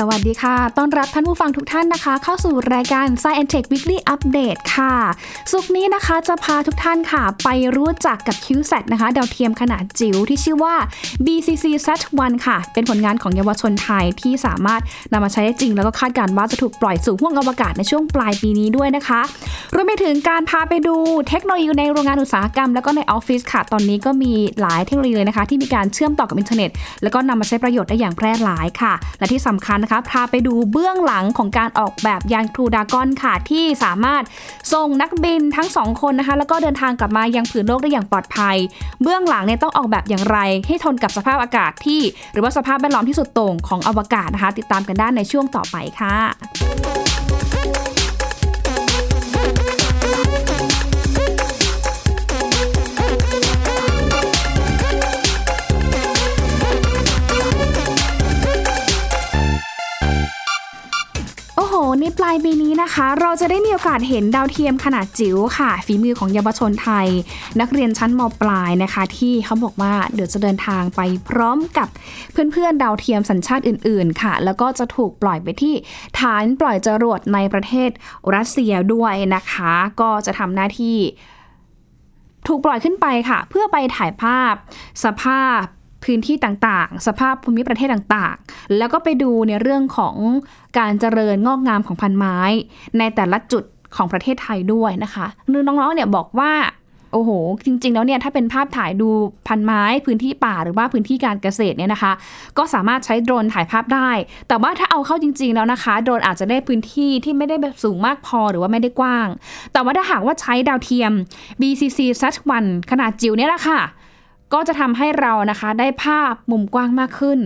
สวัสดีค่ะ ต้อนรับท่านผู้ฟังทุกท่านนะคะ เข้าสู่รายการ Science Tech Weekly Update ค่ะ ศุกร์นี้นะคะจะพาทุกท่านค่ะ ไปรู้จักกับ CubeSat นะคะ ดาวเทียมขนาดจิ๋วที่ชื่อว่า BCC Sat-1 ค่ะ เป็นผลงานของเยาวชนไทยที่สามารถนำมาใช้ได้จริง แล้วก็คาดการณ์ว่าจะถูกปล่อยสู่ห้วงอวกาศในช่วงปลายปีนี้ด้วยนะคะ รวมไปถึงการพาไปดูเทคโนโลยีในโรงงานอุตสาหกรรม แล้วก็ในออฟฟิศค่ะ ตอนนี้ก็มีหลายเทคโนโลยีเลยนะคะ ที่มีการเชื่อมต่อกับอินเทอร์เน็ต แล้วก็นำมาใช้ประโยชน์ได้อย่างแพร่หลายค่ะ และที่สำคัญนะคะพาไปดูเบื้องหลังของการออกแบบยานครูดากอนค่ะที่สามารถส่งนักบินทั้งสองคนนะคะ แล้วก็เดินทางกลับมายังผืนโลกได้อย่างปลอดภัย เบื้องหลังเนี่ยต้องออกแบบอย่างไร ให้ทนกับสภาพอากาศที่ หรือว่าสภาพแวดล้อมที่สุดโต่งของอวกาศนะคะ ติดตามกันได้ในช่วงต่อไปค่ะ ลายปีนี้นะคะ เราจะได้มีโอกาสเห็นดาวเทียมขนาดจิ๋วค่ะ ฝีมือของเยาวชนไทย นักเรียนชั้นมปลายนะคะ ที่เขาบอกว่าเดี๋ยวจะเดินทางไปพร้อมกับเพื่อนๆดาวเทียมสัญชาติอื่น ๆ ค่ะ แล้วก็จะถูกปล่อยไปที่ฐานปล่อยจรวดในประเทศรัสเซียด้วยนะคะ ก็จะทำหน้าที่ถูกปล่อยขึ้นไปค่ะ เพื่อไปถ่ายภาพ สภาพ พื้นที่ต่างๆ สภาพภูมิประเทศต่างๆ แล้วก็ไปดูในเรื่องของการเจริญงอกงามของพันไม้ ในแต่ละจุดของประเทศไทยด้วยนะคะนึน้องๆเนี่ยบอกว่าโอ้โห จริง ๆ แล้วเนี่ยถ้าเป็นภาพถ่ายดูพันไม้พื้นที่ป่าหรือว่าพื้นที่การเกษตรเนี่ยนะคะ ก็สามารถใช้โดรนถ่ายภาพได้ แต่ว่าถ้าเอาเข้าจริง ๆ แล้วนะคะ โดรนอาจจะได้พื้นที่ที่ไม่ได้แบบสูงมากพอหรือว่าไม่ได้กว้าง แต่ว่าถ้าหากว่าใช้ดาวเทียม BCC Sat-1 ขนาดจิ๋วเนี่ยแหละค่ะ ก็จะทำให้เรานะคะได้ภาพมุมกว้างมากขึ้น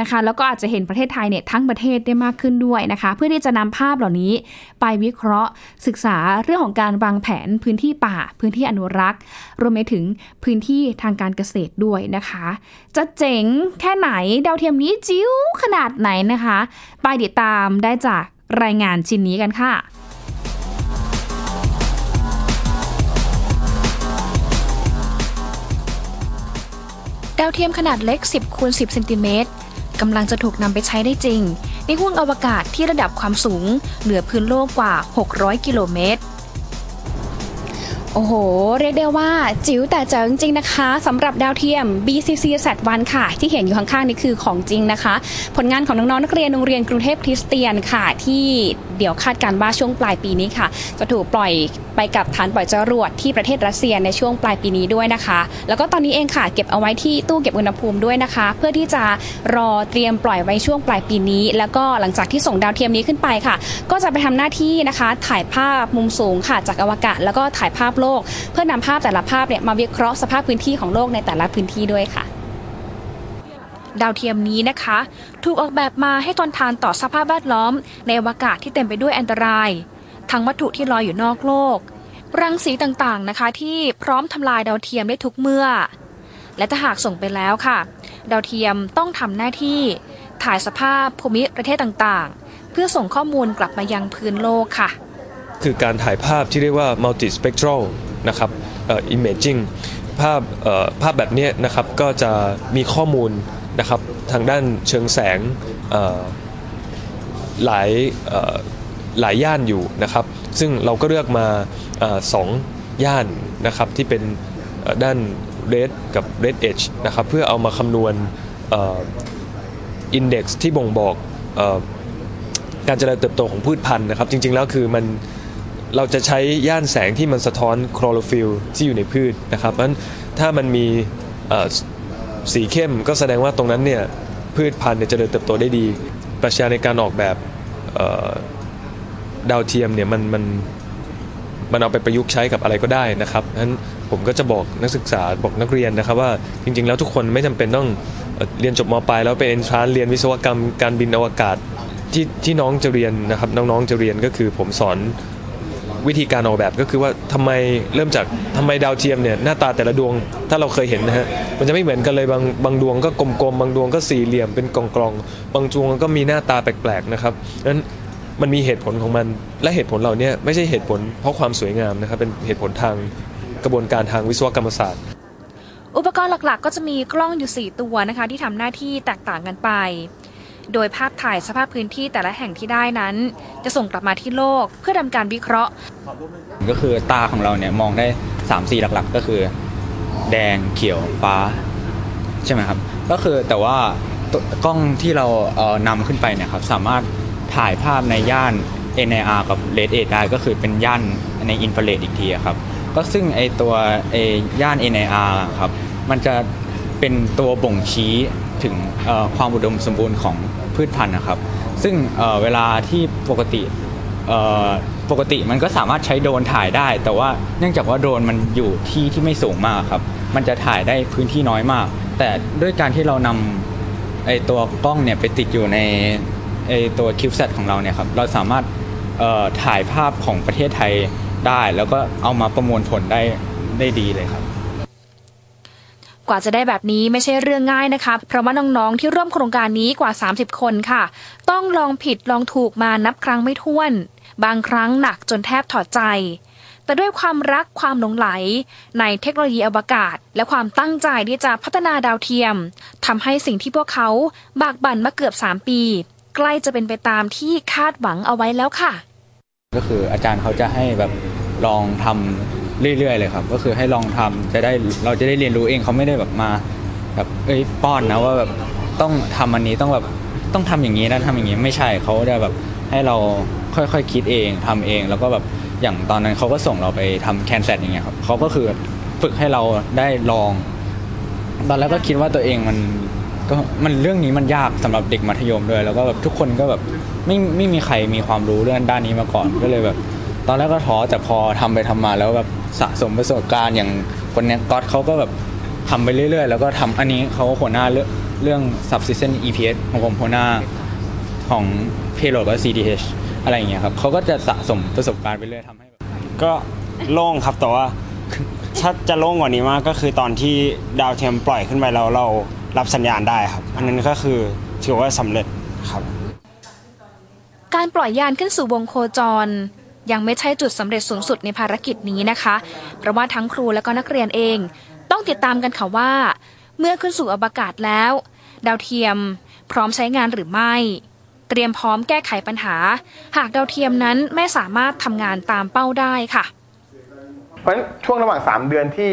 นะคะ แล้วก็อาจจะเห็นประเทศไทยเนี่ยทั้งประเทศได้มากขึ้นด้วยนะคะ เพื่อที่จะนำภาพเหล่านี้ไปวิเคราะห์ ศึกษาเรื่องของการวางแผนพื้นที่ป่า พื้นที่อนุรักษ์ รวมไปถึงพื้นที่ทางการเกษตรด้วยนะคะ จะเจ๋งแค่ไหนดาวเทียมนี้จิ๋วขนาดไหนนะคะ ไปติดตามได้จากรายงานชิ้นนี้กันค่ะ ดาวเทียมขนาดเล็ก 10คูณ10เซนติเมตรกำลังจะถูกนำไปใช้ได้จริง ในห้วงอวกาศที่ระดับความสูง เหนือพื้นโลกกว่า 600 กิโลเมตร โอ้โห เรียกได้ว่าจิ๋วแต่เจ๋งจริงนะคะสำหรับดาวเทียม BCC Sat-1 ค่ะ ที่เห็นอยู่ข้างๆ นี่คือของจริงนะคะ ผลงานของน้องๆนักเรียนโรงเรียนกรุงเทพคริสเตียนค่ะ ที่เดี๋ยวคาดการณ์ว่าช่วงปลายปีนี้ค่ะ จะถูกปล่อยไปกับฐานปล่อยจรวดที่ประเทศรัสเซียในช่วงปลายปีนี้ด้วยนะคะ แล้วก็ตอนนี้เองค่ะ เก็บเอาไว้ที่ตู้เก็บอุณหภูมิด้วยนะคะ เพื่อที่จะรอเตรียมปล่อยไว้ช่วงปลายปีนี้ แล้วก็หลังจากที่ส่งดาวเทียมนี้ขึ้นไปค่ะ ก็จะไปทำหน้าที่นะคะ ถ่ายภาพมุมสูงค่ะจากอวกาศแล้วก็ถ่ายภาพโลก เพื่อนำภาพแต่ละภาพเนี่ยมาวิเคราะห์สภาพพื้นที่ของโลกในแต่ละพื้นที่ด้วยค่ะดาวเทียมนี้นะคะ ถูกออกแบบมาให้ทนทานต่อสภาพแวดล้อม ในอวกาศที่เต็มไปด้วยอันตราย ทั้งวัตถุที่ลอยอยู่นอกโลก รังสีต่างๆนะคะ ที่พร้อมทำลายดาวเทียมได้ทุกเมื่อ และถ้าหากส่งไปแล้วค่ะ ดาวเทียมต้องทำหน้าที่ ถ่ายสภาพภูมิประเทศต่างๆ เพื่อส่งข้อมูลกลับมายังพื้นโลกค่ะ คือการถ่ายภาพที่เรียกว่า multi spectral นะครับ imaging ภาพภาพแบบนี้นะครับก็จะมีข้อมูลนะครับทางด้านเชิงแสงหลายหลายย่านอยู่นะครับ ซึ่งเราก็เลือกมาอสองย่านนะครับที่เป็นด้าน red กับ red edge นะครับเพื่อเอามาคำนวณเอ่อ index ที่บ่งบอกอการเจริญเติบโตของพืชพันธุ์นะครับ จริงๆแล้วคือมัน เราจะใช้ย่านแสงที่มันสะท้อนคลอโรฟิลที่อยู่ในพืชนะครับเพราะฉะนั้นถ้ามันมีสีเข้มก็แสดงว่าตรงนั้นเนี่ยพืชพันธุ์เนี่ยเจริญเติบโตได้ดี ปรัชญาในการออกแบบดาวเทียมเนี่ยมันมันมันเอาไปประยุกต์ใช้กับอะไรก็ได้นะครับฉะนั้นผมก็จะบอกนักศึกษาบอกนักเรียนนะครับว่าจริง ๆ แล้วทุกคนไม่จำเป็นต้องเอ่อเรียนจบมปลายแล้วเป็นเอนทรานเรียนวิศวกรรมการบินอวกาศที่ที่น้องจะเรียนนะครับน้องๆจะเรียนก็คือผมสอน วิธีการออกแบบก็คือว่าทำไมเริ่มจากทำไมดาวเทียมเนี่ยหน้าตาแต่ละดวงถ้าเราเคยเห็นนะฮะมันจะไม่เหมือนกันเลยบางบางดวงก็กลมๆบางดวงก็สี่เหลี่ยมเป็นกลองๆบางดวงก็มีหน้าตาแปลกๆนะครับนั้นมันมีเหตุผลของมัน และเหตุผลเหล่านี้ไม่ใช่เหตุผลเพราะความสวยงามนะครับเป็นเหตุผลทางกระบวนการทางวิศวกรรมศาสตร์ อุปกรณ์หลักๆ ก็จะมีกล้องอยู่ 4 ตัวนะคะ ที่ทำหน้าที่แตกต่างกันไป โดยภาพถ่ายสภาพพื้นที่แต่ละแห่งที่ได้นั้น จะส่งกลับมาที่โลกเพื่อทำการวิเคราะห์ ก็คือตาของเราเนี่ยมองได้3สีหลักๆ ก็คือ แดงเขียวฟ้า ใช่ไหมครับ ก็คือแต่ว่ากล้องที่เราเอ่อนำขึ้นไปเนี่ยครับสามารถถ่ายภาพในย่าน NIR กับ Red Edge ได้ก็คือเป็นย่านในอินฟราเรดอีกทีครับ ก็ซึ่งไอตัวไอย่าน NIR ครับ มันจะเป็นตัวบ่งชี้ ถึงความอุดมสมบูรณ์ของพืชพันธุ์นะครับ ซึ่งเเวลาที่ปกติปกติมันก็สามารถใช้โดรนถ่ายได้ แต่ว่าเนื่องจากว่าโดรนมันอยู่ที่ที่ไม่สูงมากครับ มันจะถ่ายได้พื้นที่น้อยมาก แต่ด้วยการที่เรานำไอตัวกล้องเนี่ยไปติดอยู่ในไอตัวคิวเซตของเราเนี่ยครับ เราสามารถถ่ายภาพของประเทศไทยได้ แล้วก็เอามาประมวลผลได้ได้ดีเลยครับ กว่าจะได้แบบนี้ไม่ใช่เรื่องง่ายนะคะ เพราะว่าน้องๆที่ร่วมโครงการนี้กว่า 30 คนค่ะ ต้องลองผิดลองถูกมานับครั้งไม่ถ้วน บางครั้งหนักจนแทบถอดใจ แต่ด้วยความรักความหลงไหล ในเทคโนโลยีอวกาศ และความตั้งใจที่จะพัฒนาดาวเทียมทำให้สิ่งที่พวกเขาบากบั่นมาเกือบ 3 ปี ใกล้จะเป็นไปตามที่คาดหวังเอาไว้แล้วค่ะ ก็คืออาจารย์เขาจะให้แบบลองทำ เรื่อยๆเลยครับ ก็คือให้ลองทำจะได้เราจะได้เรียนรู้เองเขาไม่ได้แบบมาแบบเอ้ยป้อนนะว่าแบบต้องทำอันนี้ต้องแบบต้องทำอย่างนี้นะทำอย่างนี้ไม่ใช่เขาจะแบบให้เราค่อยๆคคิดเองทำเอง แล้วก็แบบอย่างตอนนั้นเขาก็ส่งเราไปทำแคนเซตอย่างเงี้ยครับเขาก็คือฝึกให้เราได้ลอง ตอนแรกก็คิดว่าตัวเองมันก็มันเรื่องนี้มันยากสำหรับเด็กมัธยมด้วย แล้วก็แบบทุกคนก็แบบไม่ไม่มีใครมีความรู้เรื่องด้านนี้มาก่อนก็เลยแบบ ตอนแรกก็ท้อแต่พอทำไปทำมาแล้วแบบสะสมประสบการณ์อย่างคนเนี้ยก๊อตเขาก็แบบทำไปเรื่อยๆ แล้วก็ทำอันนี้เขาหัวหน้าเรื่องเรื่อง subsystem EPS ของผมหัวหน้าของ payload ก็ CDH อะไรอย่างเงี้ยครับเขาก็จะสะสมประสบการณ์ไปเรื่อยทำให้แบบก็โล่งครับแต่ว่าถ้าจะโล่งกว่านี้มากก็คือตอนที่ดาวเทียมปล่อยขึ้นไปแล้วเรารับสัญญาณได้ครับ อันนั้นก็คือถือว่าสำเร็จครับ การปล่อยยานขึ้นสู่วงโคจร ยังไม่ใช่จุดสำเร็จสูงสุดในภารกิจนี้นะคะ เพราะว่าทั้งครูและก็นักเรียนเอง ต้องติดตามกันค่ะว่า เมื่อขึ้นสู่อวกาศแล้ว ดาวเทียมพร้อมใช้งานหรือไม่ เตรียมพร้อมแก้ไขปัญหา หากดาวเทียมนั้นไม่สามารถทำงานตามเป้าได้ค่ะ เพราะฉะนั้นช่วงระหว่าง 3 เดือนที่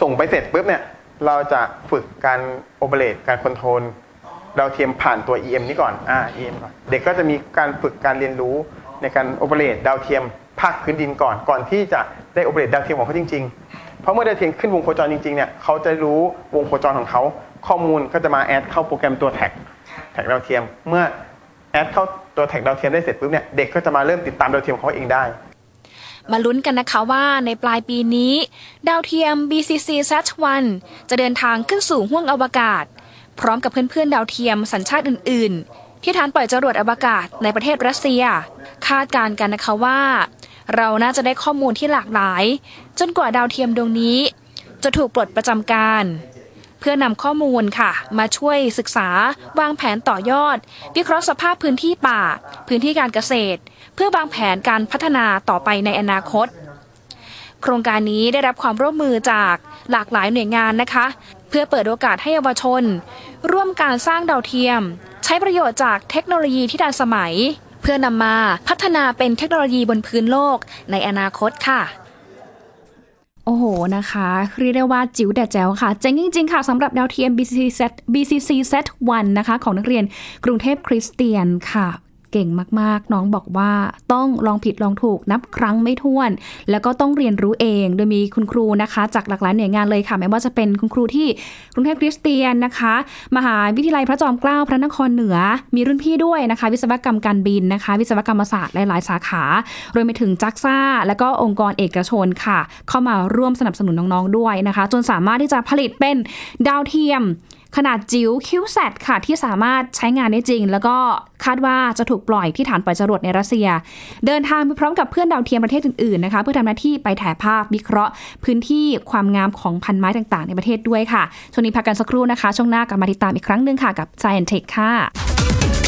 ส่งไปเสร็จปุ๊บเนี่ยเราจะฝึกการโอเปเรตการคอนโทรลดาวเทียมผ่านตัว EM นี้ก่อนอ่า EM ก่อน เด็กก็จะมีการฝึกการเรียนรู้ ในการ operate ดาวเทียมภาคพื้นดินก่อน ก่อนที่จะได้ operate ดาวเทียมของเขาจริง ๆ เพราะเมื่อดาวเทียมขึ้นวงโคจรจริงๆเนี่ยเขาจะรู้วงโคจรของเขา ข้อมูลก็จะมา add เข้าโปรแกรมตัว track track ดาวเทียม เมื่อ add เข้าตัว track ดาวเทียมได้เสร็จปุ๊บเนี่ยเด็กก็จะมาเริ่มติดตามดาวเทียมของเขาเองได้มาลุ้นกันนะคะว่าในปลายปีนี้ ดาวเทียม BCC Sat-1 จะเดินทางขึ้นสู่ห้วงอวกาศ พร้อมกับเพื่อนๆ ดาวเทียมสัญชาติอื่นๆ ที่ฐานปล่อยจรวดอวกาศในประเทศรัสเซีย คาดการณ์กันนะคะว่า เราน่าจะได้ข้อมูลที่หลากหลาย จนกว่าดาวเทียมดวงนี้ จะถูกปลดประจำการ เพื่อนำข้อมูลค่ะ มาช่วยศึกษาวางแผนต่อยอด วิเคราะห์สภาพพื้นที่ป่า พื้นที่การเกษตร เพื่อวางแผนการพัฒนาต่อไปในอนาคต โครงการนี้ได้รับความร่วมมือจากหลากหลายหน่วยงานนะคะ เพื่อเปิดโอกาสให้เยาวชน ร่วมการสร้างดาวเทียม ช้ประโยชน์จากเทคโนโลยีที่ทันสมัย เพื่อนำมาพัฒนาเป็นเทคโนโลยีบนพื้นโลกในอนาคตค่ะโอ้โหนะคะเรียกได้ว่าจิ๋วแต่แจ๋วค่ะ เจ๋งจริง ๆ ค่ะสำหรับดาวเทียม BCC Set BCC Set 1นะคะ ของนักเรียนกรุงเทพคริสเตียนค่ะ เก่งมากๆ น้องบอกว่าต้องลองผิดลองถูกนับครั้งไม่ถ้วน แล้วก็ต้องเรียนรู้เอง โดยมีคุณครูนะคะ จากหลากหลายหน่วยงานเลยค่ะไม่ว่าจะเป็นคุณครูที่กรุงเทพคริสเตียนนะคะ มหาวิทยาลัยพระจอมเกล้าพระนครเหนือ มีรุ่นพี่ด้วยนะคะ วิศวกรรมการบินนะคะ วิศวกรรมศาสตร์หลายๆ สาขารวมไปถึงจักซ่า และก็องค์กรเอกชนค่ะ เข้ามาร่วมสนับสนุนน้องๆด้วยนะคะ จนสามารถที่จะผลิตเป็นดาวเทียม ขนาดจิ๋วคิวแซดค่ะ ที่สามารถใช้งานได้จริง แล้วก็คาดว่าจะถูกปล่อยที่ฐานปล่อยจรวดในรัสเซีย เดินทางไปพร้อมกับเพื่อนดาวเทียมประเทศอื่นๆนะคะเพื่อทำหน้าที่ไปถ่ายภาพวิเคราะห์ พื้นที่ความงามของพันไม้ต่างๆ ในประเทศด้วยค่ะช่วงนี้พักกันสักครู่นะคะ ช่วงหน้ากลับมาติดตามอีกครั้งหนึ่งค่ะกับ Science Tech ค่ะ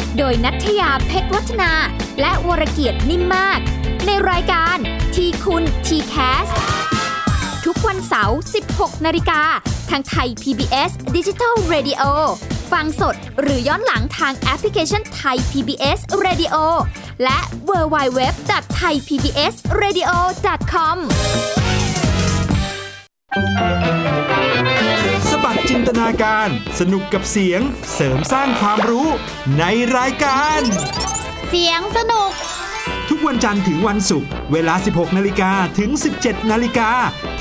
โดยนัทยาเพชรวัฒนา และวรเกียดนิ่มมาก ในรายการทีคุณทีแคสทุกวันเสาร์ 16 นาฬิกา ทางไทย PBS Digital Radio ฟังสดหรือย้อนหลังทางแอปพลิเคชันไทย PBS Radio และ w w w t h a i PBS Radio com บัดจินตนาการ สนุกกับเสียงเสริมสร้างความรู้ในรายการ เสียงสนุก ทุกวันจันทร์ถึงวันศุกร์เวลา 16 นาฬิกาถึง 17 นาฬิกา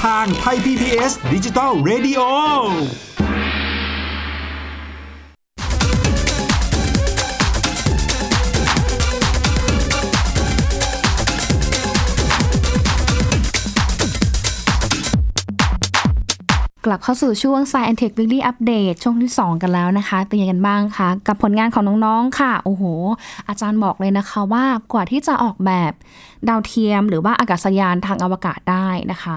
ทางไทย PBS ดิจิตอล Radio ลับเข้าสู่ช่วง Science Tech Weekly Update ช่วงที่ 2 กันแล้วนะคะเป็นยังไงกันบ้างคะกับผลงานของน้องๆค่ะ โอ้โห อาจารย์บอกเลยนะคะว่ากว่าที่จะออกแบบดาวเทียม หรือว่าอากาศยานทางอวกาศได้นะคะ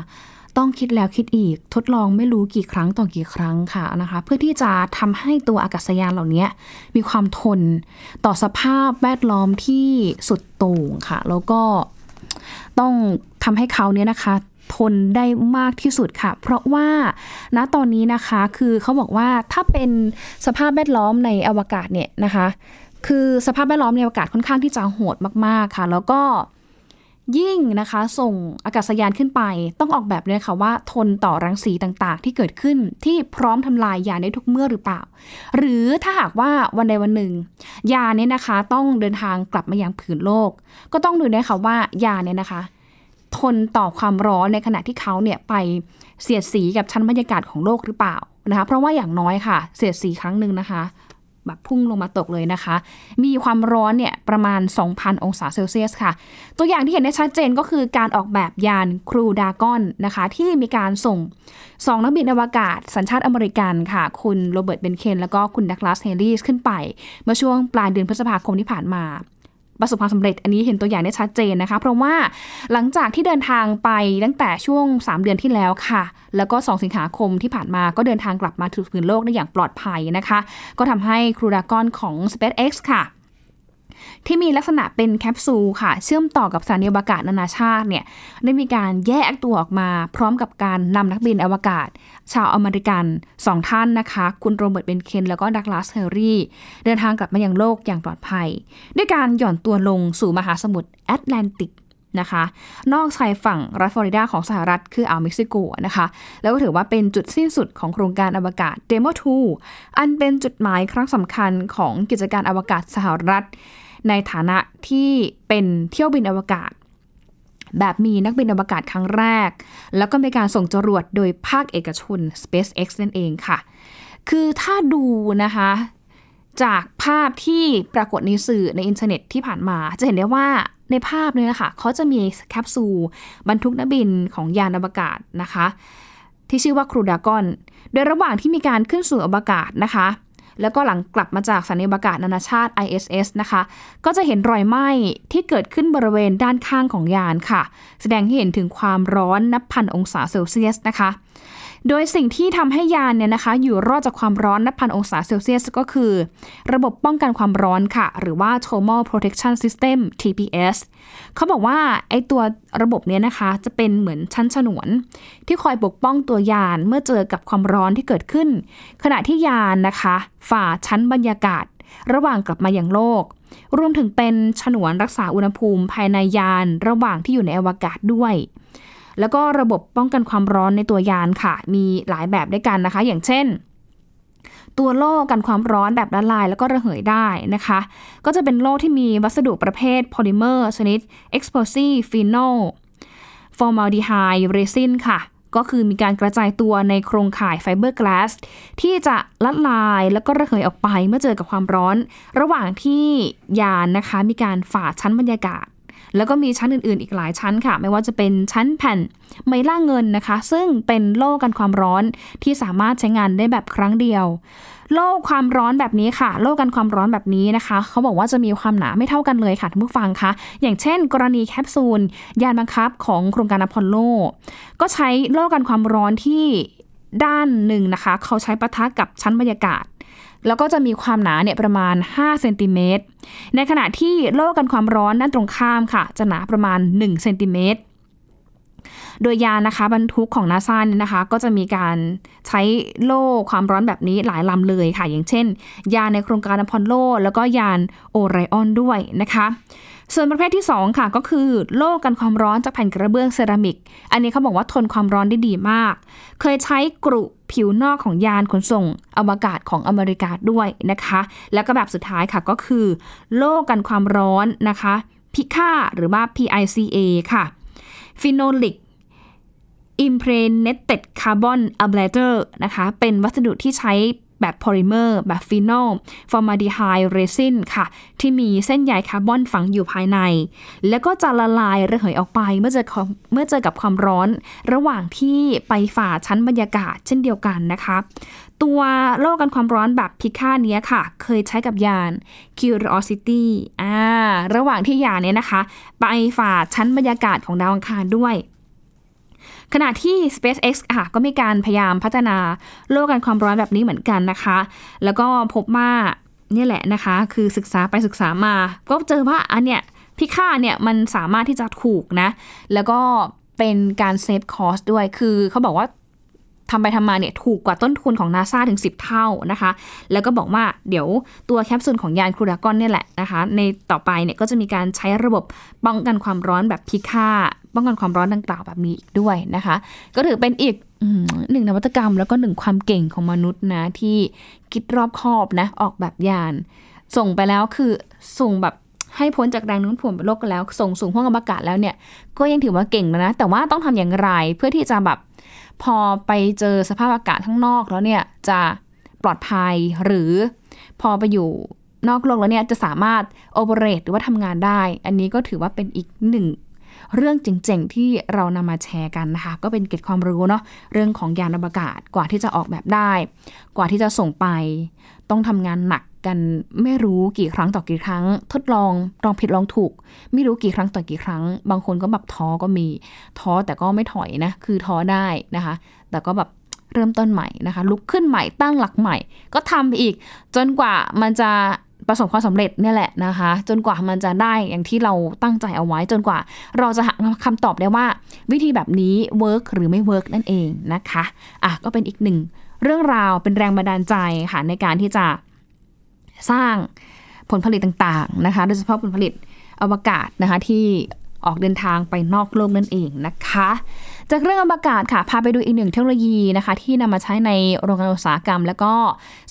ต้องคิดแล้วคิดอีกทดลองไม่รู้กี่ครั้งต่อกี่ครั้งค่ะนะคะ เพื่อที่จะทำให้ตัวอากาศยานเหล่านี้มีความทนต่อสภาพแวดล้อมที่สุดโต่งค่ะ แล้วก็ ต้องทำให้เขาเนี่ยนะคะทนได้มากที่สุดค่ะ เพราะว่าณตอนนี้นะคะคือเขาบอกว่าถ้าเป็นสภาพแวดล้อมในอวกาศเนี่ยนะคะ คือสภาพแวดล้อมในอวกาศค่อนข้างที่จะโหดมากๆค่ะ แล้วก็ ยิ่งนะคะ ส่งอากาศยานขึ้นไป ต้องออกแบบเลยค่ะว่า ทนต่อรังสีต่างๆ ที่เกิดขึ้นที่พร้อมทำลายยานได้ทุกเมื่อหรือเปล่า หรือถ้าหากว่าวันใดวันหนึ่ง ยานเนี่ยนะคะ ต้องเดินทางกลับมายังผืนโลก ก็ต้องดูนะคะว่ายานเนี่ยนะคะ ทนต่อความร้อนในขณะที่เขาเนี่ยไปเสียดสีกับชั้นบรรยากาศของโลกหรือเปล่านะคะ เพราะว่าอย่างน้อยค่ะ เสียดสีครั้งหนึ่งนะคะ แบบพุ่งลงมาตกเลยนะคะ มีความร้อนเนี่ยประมาณ 2,000 องศาเซลเซียสค่ะ ตัวอย่างที่เห็นได้ชัดเจนก็คือการออกแบบยานครูดากอนนะคะ ที่มีการส่งสองนักบินอวกาศ สัญชาติอเมริกันค่ะ คุณโรเบิร์ต เบนเคน แล้วก็คุณดักลาส เฮลีสขึ้นไป เมื่อช่วงปลายเดือนพฤษภาคมที่ผ่านมา ประสบความสำเร็จอันนี้เห็นตัวอย่างได้ชัดเจนนะคะ เพราะว่าหลังจากที่เดินทางไปตั้งแต่ช่วง 3 เดือนที่แล้วค่ะ แล้วก็ 2 สิงหาคมที่ผ่านมาก็เดินทางกลับมาถึงพื้นโลกได้อย่างปลอดภัยนะคะ ก็ทำให้ครูดากอนของ SpaceX ค่ะ ที่มีลักษณะเป็นแคปซูลค่ะ เชื่อมต่อกับสถานีอวกาศนานาชาติเนี่ยได้มีการแยกตัวออกมาพร้อมกับการนำนักบินอวกาศ ชาวอเมริกันสองท่านนะคะ คุณโรเบิร์ตเบนเคนแล้วก็ดักลาสเฮอร์ลีย์เดินทางกลับมายังโลกอย่างปลอดภัย ด้วยการหย่อนตัวลงสู่มหาสมุทรแอตแลนติกนะคะ นอกชายฝั่งรัฐฟลอริดาของสหรัฐคืออ่าวเม็กซิโกนะคะ แล้วก็ถือว่าเป็นจุดสิ้นสุดของโครงการอวกาศ Demo 2 อันเป็นจุดหมายครั้งสำคัญของกิจการอวกาศสหรัฐ ในฐานะที่เป็นเที่ยวบินอวกาศ แบบมีนักบินอวกาศครั้งแรก แล้วก็มีการส่งจรวดโดยภาคเอกชน SpaceX นั่นเองค่ะ คือถ้าดูนะคะ จากภาพที่ปรากฏในสื่อในอินเทอร์เน็ตที่ผ่านมา จะเห็นได้ว่าในภาพเนี่ยนะคะเขาจะมีแคปซูลบรรทุกนักบินของยานอวกาศนะคะ ที่ชื่อว่าครูดากอน โดยระหว่างที่มีการขึ้นสู่อวกาศนะคะ แล้วก็หลังกลับมาจากสถานีอวกาศนานาชาติ ISS นะคะ ก็จะเห็นรอยไหม้ที่เกิดขึ้นบริเวณด้านข้างของยานค่ะ แสดงให้เห็นถึงความร้อนนับพันองศาเซลเซียสนะคะ โดยสิ่งที่ทำให้ยานเนี่ยนะคะ อยู่รอดจากความร้อนนับพันองศาเซลเซียสก็คือ ระบบป้องกันความร้อนค่ะ หรือว่า Thermal Protection System TPS เขาบอกว่าไอตัวระบบเนี้ยนะคะ จะเป็นเหมือนชั้นฉนวน ที่คอยปกป้องตัวยานเมื่อเจอกับความร้อนที่เกิดขึ้น ขณะที่ยานนะคะ ฝ่าชั้นบรรยากาศ ระหว่างกลับมาอย่างโลก รวมถึงเป็นฉนวนรักษาอุณหภูมิภายในยานระหว่างที่อยู่ในอวกาศด้วย แล้วก็ระบบป้องกันความร้อนในตัวยานค่ะ มีหลายแบบด้วยกันนะคะ อย่างเช่น ตัวโล่กันความร้อนแบบละลาย แล้วก็ระเหยได้นะคะ ก็จะเป็นโล่ที่มีวัสดุประเภทโพลิเมอร์ชนิด explosive phenol formaldehyde resin ค่ะ ก็คือมีการกระจายตัวในโครงข่ายไฟเบอร์กลาสที่จะละลายแล้วก็ระเหยออกไปเมื่อเจอกับความร้อน ระหว่างที่ยานนะคะมีการฝ่าชั้นบรรยากาศ แล้วก็มีชั้นอื่นๆ อีกหลายชั้นค่ะ ไม่ว่าจะเป็นชั้นแผ่นไมล่าเงินนะคะ ซึ่งเป็นโล่กันความร้อนที่สามารถใช้งานได้แบบครั้งเดียว โล่ความร้อนแบบนี้ค่ะ โล่กันความร้อนแบบนี้นะคะ เขาบอกว่าจะมีความหนาไม่เท่ากันเลยค่ะท่านผู้ฟังคะ อย่างเช่น กรณีแคปซูล ยานบังคับของโครงการอพอลโล ก็ใช้โล่กันความร้อนที่ด้านหนึ่งนะคะ เขาใช้ปะทะกับชั้นบรรยากาศ แล้วก็จะมีความหนาเนี่ยประมาณ 5 เซนติเมตร ในขณะที่โล่กันความร้อนด้านตรงข้ามค่ะ จะหนาประมาณ 1 เซนติเมตร โดยยานนะคะบรรทุกของนาซาเนี่ยนะคะ ก็จะมีการใช้โล่ความร้อนแบบนี้หลายลำเลยค่ะ อย่างเช่น ยานในโครงการอพอลโล แล้วก็ยานโอไรออนด้วยนะคะ ส่วนประเภทที่ 2 ค่ะก็คือโล่กันความร้อนจากแผ่นกระเบื้องเซรามิก อันนี้เขาบอกว่าทนความร้อนได้ดีมาก เคยใช้กรุผิวนอกของยานขนส่งอวกาศของอเมริกาด้วยนะคะ แล้วก็แบบสุดท้ายค่ะก็คือ โล่กันความร้อนนะคะพิค่าหรือว่า PICA ค่ะ Phenolic Impregnated Carbon Ablator นะคะ เป็นวัสดุที่ใช้ แบบโพลิเมอร์ แบบฟีนอล ฟอร์มาลดีไฮด์เรซินค่ะ ที่มีเส้นใยคาร์บอนฝังอยู่ภายใน แล้วก็จะละลายระเหยออกไปเมื่อเจอเมื่อเจอกับความร้อน ระหว่างที่ไปฝ่าชั้นบรรยากาศเช่นเดียวกันนะคะ ตัวโล่กันความร้อนแบบ PICA เนี้ยค่ะ เคยใช้กับยาน Curiosity อ่า ระหว่างที่ยานเนี้ยนะคะ ไปฝ่าชั้นบรรยากาศของดาวอังคารด้วย ขณะที่ SpaceX ค่ะก็มีการพยายามพัฒนาโล่กันความร้อนแบบนี้เหมือนกันนะคะ แล้วก็พบว่านี่แหละนะคะ คือศึกษาไปศึกษามา ก็เจอว่าอันเนี้ย PICA เนี่ยมันสามารถที่จะถูกนะ แล้วก็เป็นการ save cost ด้วย คือเขาบอกว่าทำไปทำมาเนี่ยถูกกว่าต้นทุนของนาซาถึง 10 เท่านะคะ แล้วก็บอกว่าเดี๋ยวตัวแคปซูลของยาน Crew Dragon เนี่ยแหละนะคะ ในต่อไปเนี่ยก็จะมีการใช้ระบบป้องกันความร้อนแบบพิค่า ป้องกันความร้อนดังกล่าวแบบนี้อีกด้วยนะคะ ก็ถือเป็นอีกหนึ่งนวัตกรรมแล้วก็หนึ่งความเก่งของมนุษย์นะที่คิดรอบคอบนะออกแบบยาน ส่งไปแล้วคือส่งแบบให้พ้นจากแรงโน้มถ่วงโลกแล้ว ส่งสูงห้องอวกาศแล้วเนี่ยก็ยังถือว่าเก่งแล้วนะ แต่ว่าต้องทำอย่างไรเพื่อที่จะแบบพอไปเจอสภาพอากาศข้างนอกแล้วเนี่ยจะปลอดภัยหรือพอไปอยู่นอกโลกแล้วเนี่ยจะสามารถโอเปเรตหรือว่าทำงานได้ อันนี้ก็ถือว่าเป็นอีกหนึ่ง เรื่องเจ๋งๆ ที่เรานำมาแชร์กันนะคะ ก็เป็นเกร็ดความรู้เนาะเรื่องของยานอวกาศกว่าที่จะออกแบบได้ กว่าที่จะส่งไป ต้องทำงานหนักกันไม่รู้กี่ครั้งต่อกี่ครั้ง ทดลองลองผิดลองถูก ไม่รู้กี่ครั้งต่อกี่ครั้ง บางคนก็แบบท้อก็มีท้อแต่ก็ไม่ถอยนะ คือท้อได้นะคะ แต่ก็แบบเริ่มต้นใหม่นะคะ ลุกขึ้นใหม่ตั้งหลักใหม่ ก็ทำไปอีก จนกว่ามันจะ ประสบความสำเร็จเนี่ยแหละนะคะ จนกว่ามันจะได้อย่างที่เราตั้งใจเอาไว้ จนกว่าเราจะหาคำตอบได้ว่า วิธีแบบนี้ work หรือไม่ work นั่นเองนะคะอะก็เป็นอีกหนึ่งเรื่องราวเป็นแรงบันดาลใจค่ะในการที่จะสร้างผลผลิตต่างๆนะคะ โดยเฉพาะผลผลิตอวกาศนะคะที่ออกเดินทางไปนอกโลกนั่นเองนะคะ จากเรื่องอวกาศค่ะ พาไปดูอีกหนึ่งเทคโนโลยีนะคะ ที่นำมาใช้ในโรงงานอุตสาหกรรม แล้วก็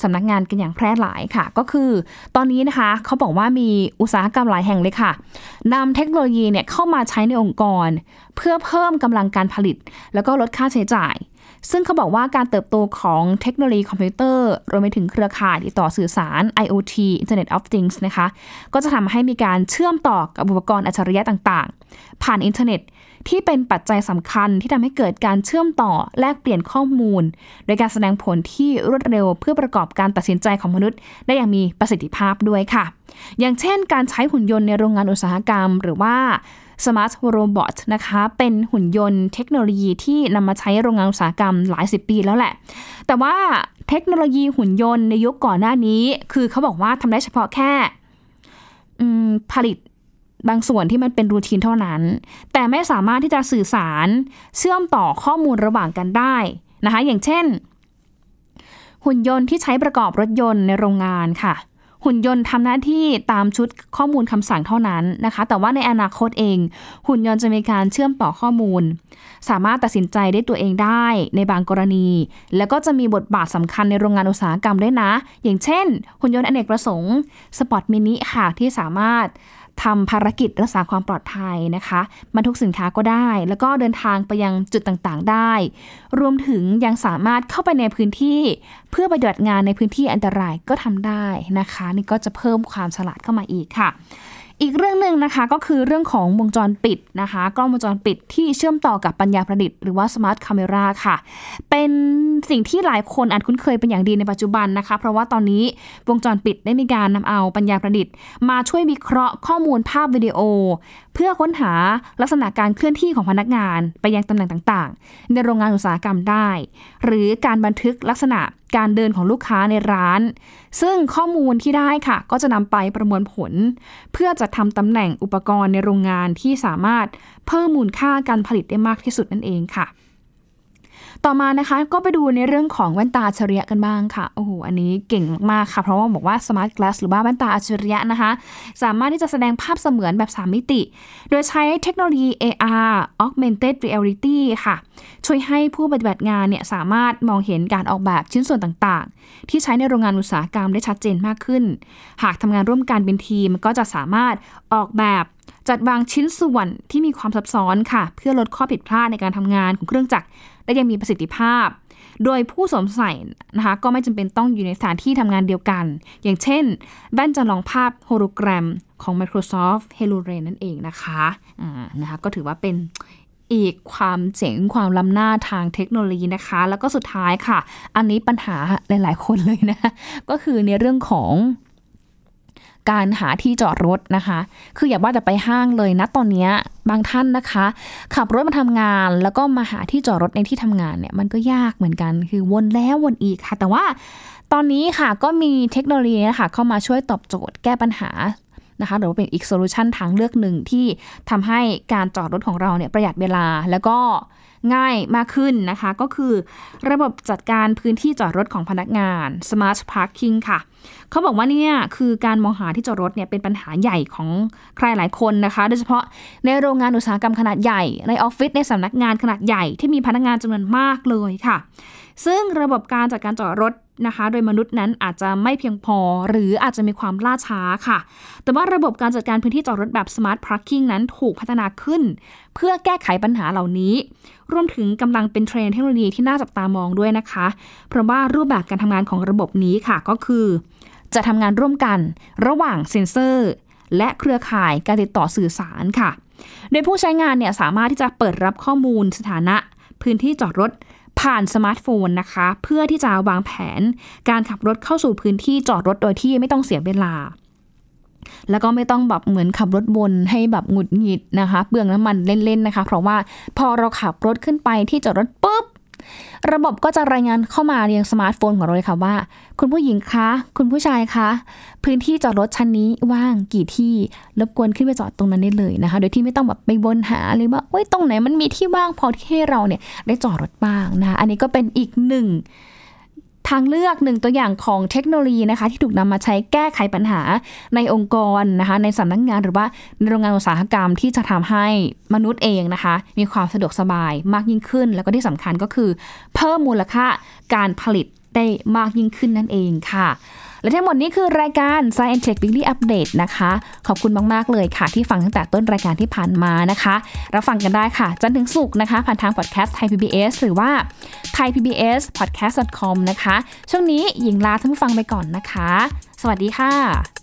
สำนักงานกันอย่างแพร่หลายค่ะ ก็คือตอนนี้นะคะเขาบอกว่ามีอุตสาหกรรมหลายแห่งเลยค่ะนำเทคโนโลยีเนี่ยเข้ามาใช้ในองค์กร เพื่อเพิ่มกำลังการผลิต แล้วก็ลดค่าใช้จ่าย ซึ่งเขาบอกว่าการเติบโตของเทคโนโลยีคอมพิวเตอร์รวมไปถึงเครือข่ายติดต่อสื่อสาร IoT Internet of Things นะคะ ก็จะทำให้มีการเชื่อมต่อกับอุปกรณ์อัจฉริยะต่างๆ ผ่านอินเทอร์เน็ต ที่เป็นปัจจัยสำคัญที่ทำให้เกิดการเชื่อมต่อแลกเปลี่ยนข้อมูล โดยการแสดงผลที่รวดเร็วเพื่อประกอบการตัดสินใจของมนุษย์ ได้อย่างมีประสิทธิภาพด้วยค่ะ อย่างเช่น การใช้หุ่นยนต์ในโรงงานอุตสาหกรรม หรือว่า Smart Robot นะคะ เป็นหุ่นยนต์เทคโนโลยีที่นำมาใช้โรงงานอุตสาหกรรมหลายสิบปีแล้วแหละ แต่ว่าเทคโนโลยีหุ่นยนต์ในยุคก่อนหน้านี้ คือเขาบอกว่าทำได้เฉพาะแค่ผลิต บางส่วนที่มันเป็นรูทีนเท่านั้น แต่ไม่สามารถที่จะสื่อสารเชื่อมต่อข้อมูลระหว่างกันได้นะคะ อย่างเช่น หุ่นยนต์ที่ใช้ประกอบรถยนต์ในโรงงานค่ะ หุ่นยนต์ทำหน้าที่ตามชุดข้อมูลคำสั่งเท่านั้นนะคะ แต่ว่าในอนาคตเอง หุ่นยนต์จะมีการเชื่อมต่อข้อมูล สามารถตัดสินใจได้ตัวเองได้ในบางกรณี แล้วก็จะมีบทบาทสำคัญในโรงงานอุตสาหกรรมด้วยนะ อย่างเช่น หุ่นยนต์อเนกประสงค์ SpotMini ค่ะที่สามารถ ทำภารกิจรักษาความปลอดภัยนะคะบรรทุกสินค้าก็ได้ แล้วก็เดินทางไปยังจุดต่างๆได้ รวมถึงยังสามารถเข้าไปในพื้นที่ เพื่อปฏิบัติงานในพื้นที่อันตรายก็ทำได้นะคะ นี่ก็จะเพิ่มความฉลาดเข้ามาอีกค่ะ อีกเรื่องหนึ่งนะคะก็คือเรื่องของวงจรปิดนะคะกล้องวงจรปิดที่เชื่อมต่อกับปัญญาประดิษฐ์หรือว่าสมาร์ทคาเมราค่ะ เป็นสิ่งที่หลายคนอาจคุ้นเคยเป็นอย่างดีในปัจจุบันนะคะ เพราะว่าตอนนี้วงจรปิดได้มีการนำเอาปัญญาประดิษฐ์ มาช่วยวิเคราะห์ข้อมูลภาพวิดีโอ เพื่อค้นหาลักษณะการเคลื่อนที่ของพนักงาน ไปยังตำแหน่งต่างๆ ในโรงงานอุตสาหกรรมได้ หรือการบันทึกลักษณะ การเดินของลูกค้าในร้าน ซึ่งข้อมูลที่ได้ค่ะ ก็จะนำไปประมวลผล เพื่อจะทำตำแหน่งอุปกรณ์ในโรงงานที่สามารถเพิ่มมูลค่าการผลิตได้มากที่สุดนั่นเองค่ะ ต่อมานะคะก็ไปดูในเรื่องของแว่นตาอัจฉริยะกันบ้างค่ะโอ้โหอันนี้เก่งมากๆค่ะเพราะว่าบอกว่า smart glass หรือว่าแว่นตาอัจฉริยะนะคะ สามารถที่จะแสดงภาพเสมือนแบบ 3 มิติ โดยใช้เทคโนโลยี AR augmented reality ค่ะ ช่วยให้ผู้ปฏิบัติงานเนี่ยสามารถมองเห็นการออกแบบชิ้นส่วนต่างๆ ที่ใช้ในโรงงานอุตสาหกรรมได้ชัดเจนมากขึ้น หากทำงานร่วมกันเป็นทีมก็จะสามารถออกแบบ จัดวางชิ้นส่วนที่มีความซับซ้อนค่ะ เพื่อลดข้อผิดพลาดในการทำงานของเครื่องจักรและยังมีประสิทธิภาพ โดยผู้สวมใส่นะคะก็ไม่จำเป็นต้องอยู่ในสถานที่ทำงานเดียวกัน อย่างเช่นแว่นจำลองภาพโฮโลแกรมของ Microsoft HoloLens นั่นเองนะคะะนะคะก็ถือว่าเป็นอีกความเจ๋งความล้ำหน้าทางเทคโนโลยีนะคะ แล้วก็สุดท้ายค่ะ อันนี้ปัญหาหลาย ๆ คนเลยนะ ก็คือในเรื่องของ การหาที่จอดรถนะคะ คืออย่าว่าแต่ไปห้างเลยนะตอนนี้บางท่านนะคะ ขับรถมาทำงาน แล้วก็มาหาที่จอดรถในที่ทำงานเนี่ยมันก็ยากเหมือนกัน คือวนแล้ววนอีกค่ะ แต่ว่าตอนนี้ค่ะก็มีเทคโนโลยีนะคะเข้ามาช่วยตอบโจทย์แก้ปัญหา นะคะหรือว่าเป็นอีกโซลูชันทางเลือกหนึ่งที่ทำให้การจอดรถของเราเนี่ยประหยัดเวลาแล้วก็ง่ายมากขึ้นนะคะ ก็คือระบบจัดการพื้นที่จอดรถของพนักงาน Smart Parking ค่ะ เขาบอกว่าเนี่ยคือการมองหาที่จอดรถเนี่ยเป็นปัญหาใหญ่ของใครหลายคนนะคะ โดยเฉพาะในโรงงานอุตสาหกรรมขนาดใหญ่ ในออฟฟิศในสำนักงานขนาดใหญ่ที่มีพนักงานจำนวนมากเลยค่ะ ซึ่งระบบการจัดการจอดรถนะคะ โดยมนุษย์นั้นอาจจะไม่เพียงพอ หรืออาจจะมีความล่าช้าค่ะ แต่ว่าระบบการจัดการพื้นที่จอดรถแบบ Smart Parking นั้นถูกพัฒนาขึ้น เพื่อแก้ไขปัญหาเหล่านี้ รวมถึงกำลังเป็นเทรนด์เทคโนโลยีที่น่าจับตามองด้วยนะคะ เพราะว่ารูปแบบการทำงานของระบบนี้ค่ะก็คือ จะทำงานร่วมกันระหว่างเซ็นเซอร์ และเครือข่ายการติดต่อสื่อสารค่ะ โดยผู้ใช้งานเนี่ยสามารถที่จะเปิดรับข้อมูลสถานะ พื้นที่จอดรถ ผ่านสมาร์ทโฟนนะคะ เพื่อที่จะวางแผนการขับรถเข้าสู่พื้นที่จอดรถโดยที่ไม่ต้องเสียเวลา แล้วก็ไม่ต้องแบบเหมือนขับรถวนให้แบบหงุดหงิดนะคะเปลืองน้ำมันเล่นๆนะคะ เพราะว่าพอเราขับรถขึ้นไปที่จอดรถปุ๊บ ระบบก็จะรายงานเข้ามาเรียงสมาร์ทโฟนของเราเลยค่ะว่า คุณผู้หญิงคะ คุณผู้ชายคะ พื้นที่จอดรถชั้นนี้ว่างกี่ที่รบกวนขึ้นไปจอดตรงนั้นได้เลยนะคะ โดยที่ไม่ต้องแบบไปวนหาหรือว่าโอ้ยตรงไหนมันมีที่ว่างพอที่ให้เราเนี่ยได้จอดรถบ้างนะคะอันนี้ก็เป็นอีกหนึ่ง ทางเลือกหนึ่งตัวอย่างของเทคโนโลยีนะคะ ที่ถูกนำมาใช้แก้ไขปัญหาในองค์กรนะคะ ในสำนักงงานหรือว่าในโรงงานอุตสาหกรรมที่จะทำให้มนุษย์เองนะคะ มีความสะดวกสบายมากยิ่งขึ้น แล้วก็ที่สำคัญก็คือ เพิ่มมูลค่าการผลิตได้มากยิ่งขึ้นนั่นเองค่ะ และทั้งหมดนี้คือรายการ Science Tech Weekly Update นะคะ ขอบคุณมาก ๆ เลยค่ะ ที่ฟังตั้งแต่ต้นรายการที่ผ่านมานะคะรับฟังกันได้ค่ะ จันถึงสุกนะคะ ผ่านทางพอดแคสต์ไทย PBS หรือว่า thaipbspodcast.com นะคะ ช่วงนี้หญิงลาท่านผู้ฟังไปก่อนนะคะ สวัสดีค่ะ